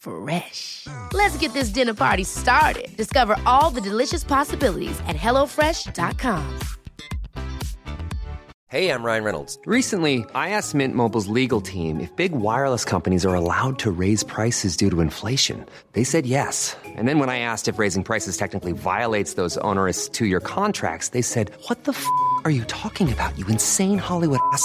Fresh. Let's get this dinner party started. Discover all the delicious possibilities at hellofresh.com. Hey, I'm Ryan Reynolds. Recently, I asked Mint Mobile's legal team if big wireless companies are allowed to raise prices due to inflation. They said yes. And then when I asked if raising prices technically violates those onerous two year contracts, they said, What the f are you talking about, you insane Hollywood ass?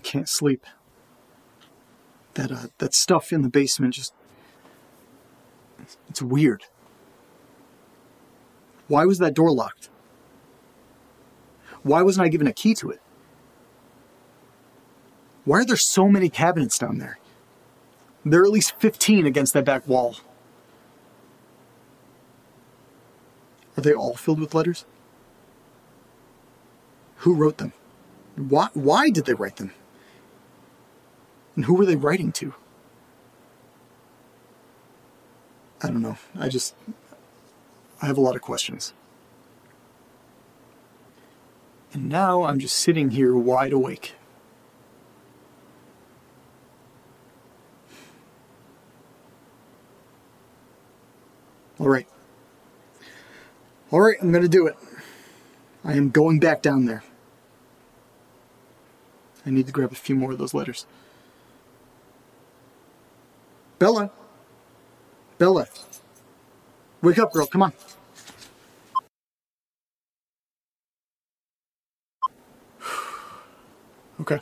I can't sleep. That uh, that stuff in the basement just it's, weird. Why was that door locked? Why wasn't I given a key to it? Why are there so many cabinets down there? There are at least 15 against that back wall. Are they all filled with letters? Who wrote them? Why, why did they write them? And who were they writing to? I don't know. I just. I have a lot of questions. And now I'm just sitting here wide awake. All right. All right, I'm going to do it. I am going back down there. I need to grab a few more of those letters. Bella. Bella. Wake up, girl. Come on. Okay.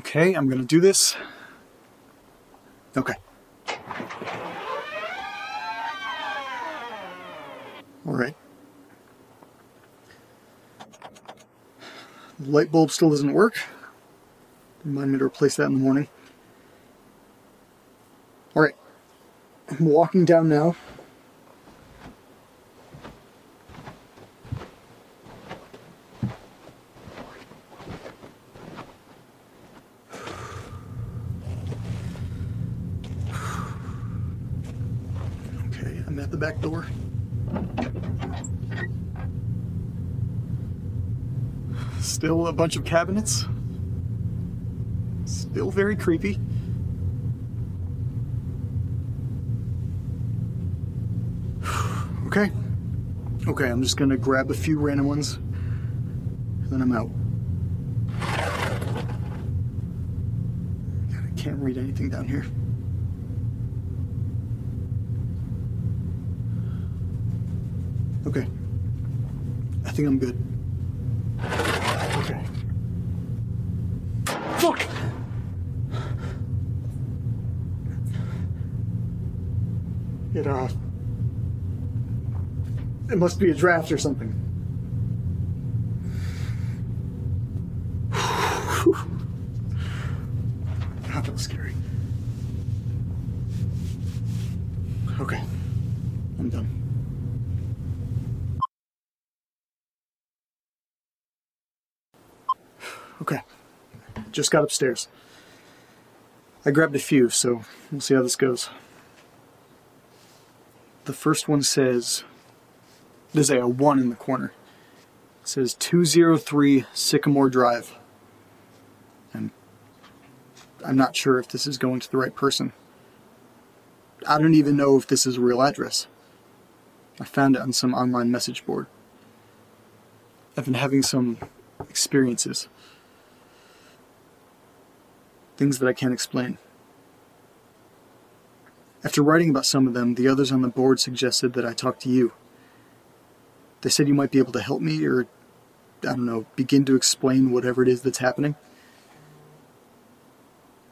Okay, I'm gonna do this. Okay. All right. The light bulb still doesn't work. Remind me to replace that in the morning. All right. I'm walking down now. Okay, I'm at the back door. Still a bunch of cabinets. Still very creepy. Okay. Okay, I'm just gonna grab a few random ones. then I'm out. God, I can't read anything down here. Okay. I think I'm good. Okay. Fuck! It, uh. It must be a draft or something. That scary. Okay. I'm done. Okay. Just got upstairs. I grabbed a few, so we'll see how this goes. The first one says there's a 1 in the corner. It says 203 Sycamore Drive. And I'm not sure if this is going to the right person. I don't even know if this is a real address. I found it on some online message board. I've been having some experiences. Things that I can't explain. After writing about some of them, the others on the board suggested that I talk to you. They said you might be able to help me, or, I don't know, begin to explain whatever it is that's happening.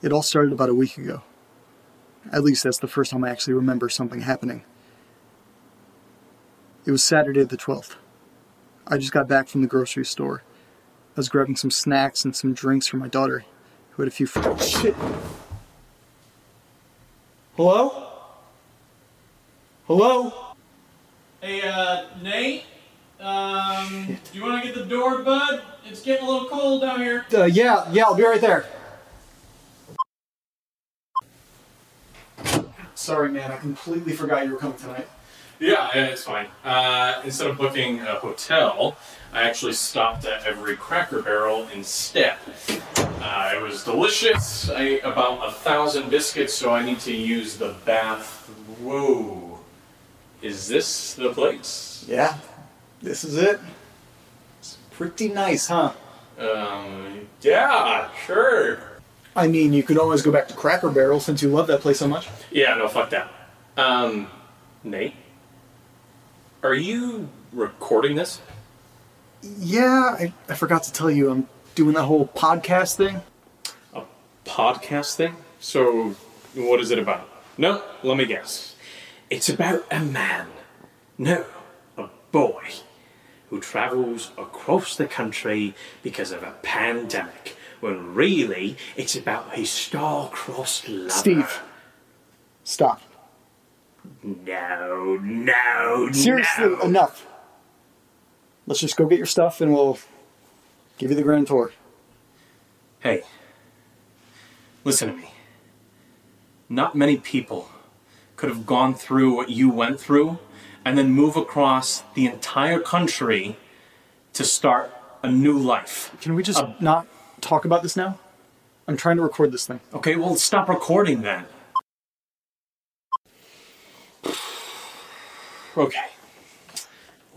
It all started about a week ago. At least that's the first time I actually remember something happening. It was Saturday the 12th. I just got back from the grocery store. I was grabbing some snacks and some drinks for my daughter, who had a few. Fr- Shit! Hello? Hello? Hey, uh, Nate? Um, do you want to get the door, bud? It's getting a little cold down here. Uh, yeah, yeah, I'll be right there. Sorry, man, I completely forgot you were coming tonight. Yeah, yeah, it's fine. Uh, instead of booking a hotel, I actually stopped at every Cracker Barrel instead. Uh, it was delicious. I ate about a thousand biscuits, so I need to use the bath. Whoa. Is this the place? Yeah, this is it. It's pretty nice, huh? Um, yeah, sure. I mean, you could always go back to Cracker Barrel since you love that place so much. Yeah, no, fuck that. Um, Nate? Are you recording this? Yeah, I, I forgot to tell you, I'm doing that whole podcast thing. A podcast thing? So, what is it about? No, let me guess. It's about a man, no, a boy, who travels across the country because of a pandemic, when really it's about his star-crossed lover. Steve, stop. No, no, Seriously, no. enough. Let's just go get your stuff and we'll give you the grand tour. Hey, listen to me. Not many people could have gone through what you went through and then move across the entire country to start a new life. Can we just not talk about this now? I'm trying to record this thing. Okay, well, stop recording then. Okay,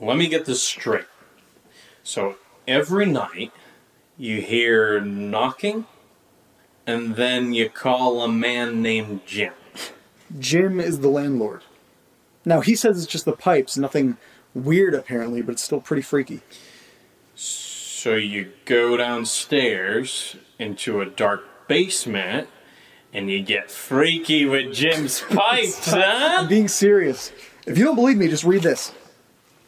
let me get this straight. So, every night you hear knocking, and then you call a man named Jim. Jim is the landlord. Now, he says it's just the pipes, nothing weird apparently, but it's still pretty freaky. So you go downstairs into a dark basement and you get freaky with Jim's pipes, I'm being serious. If you don't believe me, just read this.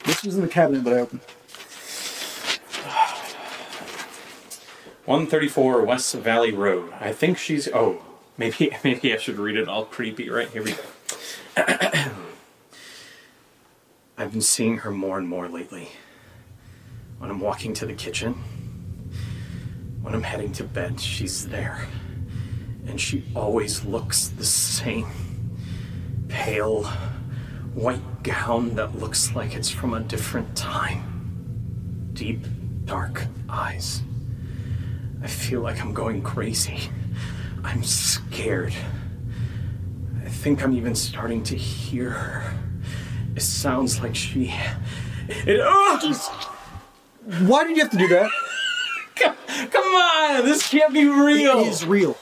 This was in the cabinet that I opened. 134 West Valley Road. I think she's. Oh, maybe maybe I should read it all creepy. Right here we go. I've been seeing her more and more lately. When I'm walking to the kitchen, when I'm heading to bed, she's there. And she always looks the same. Pale, white gown that looks like it's from a different time. Deep, dark eyes. I feel like I'm going crazy. I'm scared. I think I'm even starting to hear her. It sounds like she. It. Oh! Why did you have to do that? Come on, this can't be real. It is real.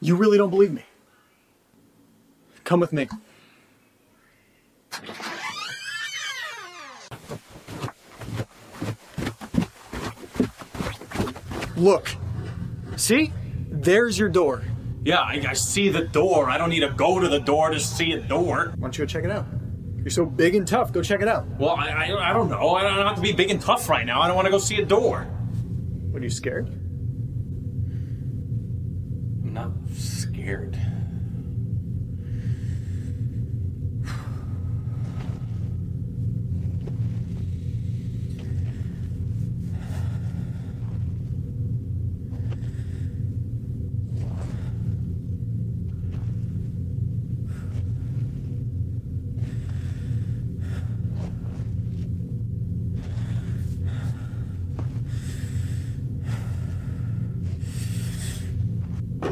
You really don't believe me? Come with me. Look. See? There's your door. Yeah, I, I see the door. I don't need to go to the door to see a door. Why don't you go check it out? You're so big and tough. Go check it out. Well, I, I, I don't know. I don't have to be big and tough right now. I don't want to go see a door. What are you scared? I'm not scared.